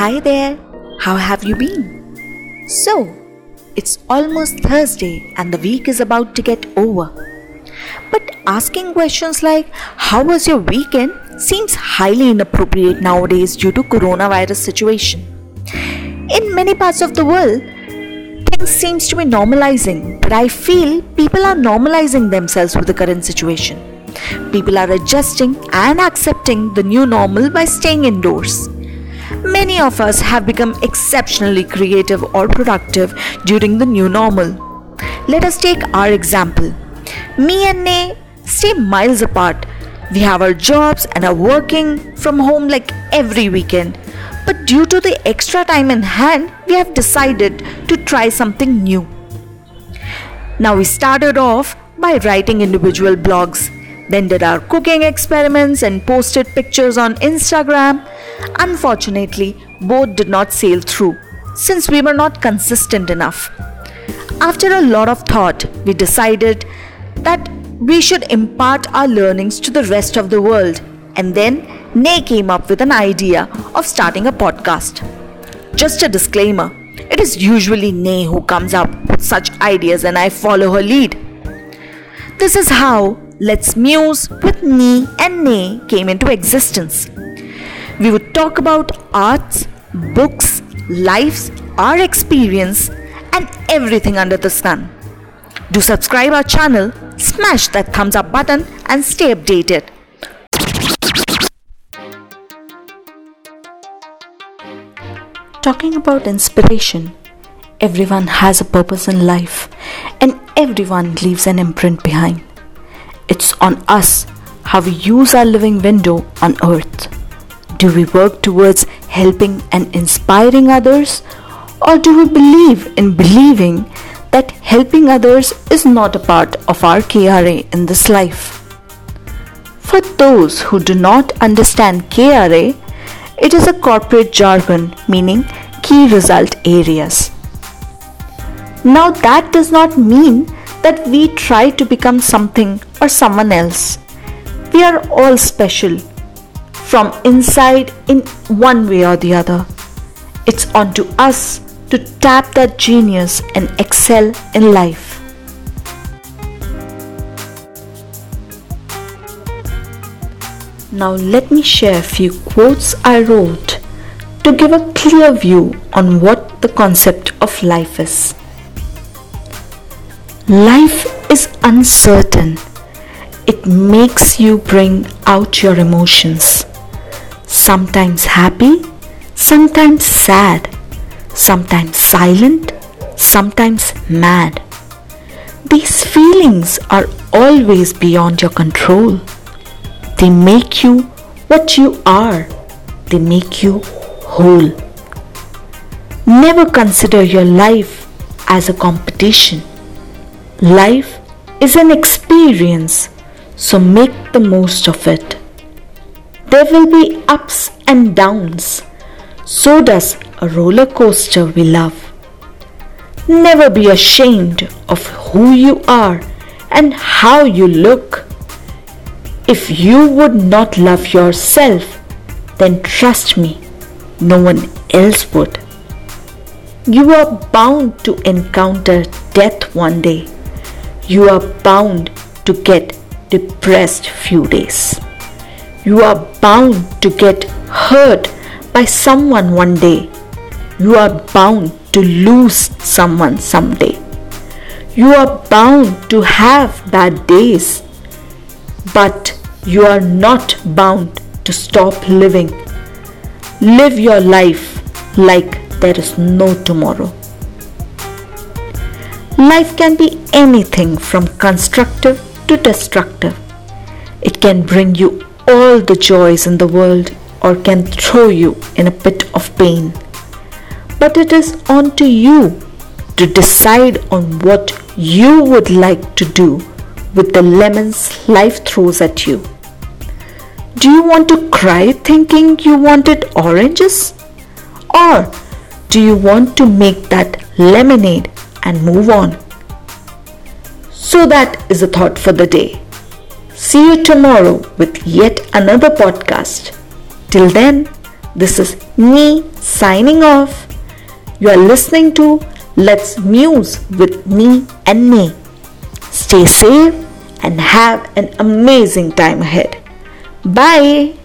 Hi there, how have you been? So, it's almost Thursday and the week is about to get over. But asking questions like, How was your weekend? seems highly inappropriate nowadays due to coronavirus situation. In many parts of the world, things seems to be normalizing, but I feel people are normalizing themselves with the current situation. People are adjusting and accepting the new normal by staying indoors. Many of us have become exceptionally creative or productive during the new normal. Let us take our example. Me and Nay stay miles apart. We have our jobs and are working from home like every weekend. But due to the extra time in hand, we have decided to try something new. Now, we started off by writing individual blogs, then did our cooking experiments and posted pictures on Instagram. Unfortunately, both did not sail through since we were not consistent enough. After a lot of thought, we decided that we should impart our learnings to the rest of the world. And then Nay came up with an idea of starting a podcast. Just a disclaimer it is usually Nay who comes up with such ideas, and I follow her lead. This is how Let's Muse with Nee and Nay came into existence. We would talk about arts, books, lives, our experience, and everything under the sun. Do subscribe our channel, smash that thumbs up button, and stay updated. Talking about inspiration, everyone has a purpose in life and everyone leaves an imprint behind. It's on us how we use our living window on earth. Do we work towards helping and inspiring others? Or do we believe in believing that helping others is not a part of our KRA in this life? For those who do not understand KRA, it is a corporate jargon meaning key result areas. Now, that does not mean that we try to become something or someone else. We are all special from inside in one way or the other. It's on to us to tap that genius and excel in life. Now, let me share a few quotes I wrote to give a clear view on what the concept of life is. Life is uncertain. It makes you bring out your emotions. Sometimes happy, sometimes sad, sometimes silent, sometimes mad. These feelings are always beyond your control. They make you what you are, they make you whole. Never consider your life as a competition. Life is an experience, so make the most of it. There will be ups and downs. So does a roller coaster we love. Never be ashamed of who you are and how you look. If you would not love yourself, then trust me, no one else would. You are bound to encounter death one day. You are bound to get depressed few days. You are bound to get hurt by someone one day. You are bound to lose someone someday. You are bound to have bad days. But you are not bound to stop living. Live your life like there is no tomorrow. Life can be anything from constructive to destructive. It can bring you all the joys in the world or can throw you in a pit of pain. But it is on to you to decide on what you would like to do with the lemons life throws at you. Do you want to cry thinking you wanted oranges? Or do you want to make that lemonade and move on? So that is a thought for the day. See you tomorrow with yet another podcast. Till then, This is me signing off. You are listening to Let's Muse with Nee and Nay. Stay safe and have an amazing time ahead. Bye.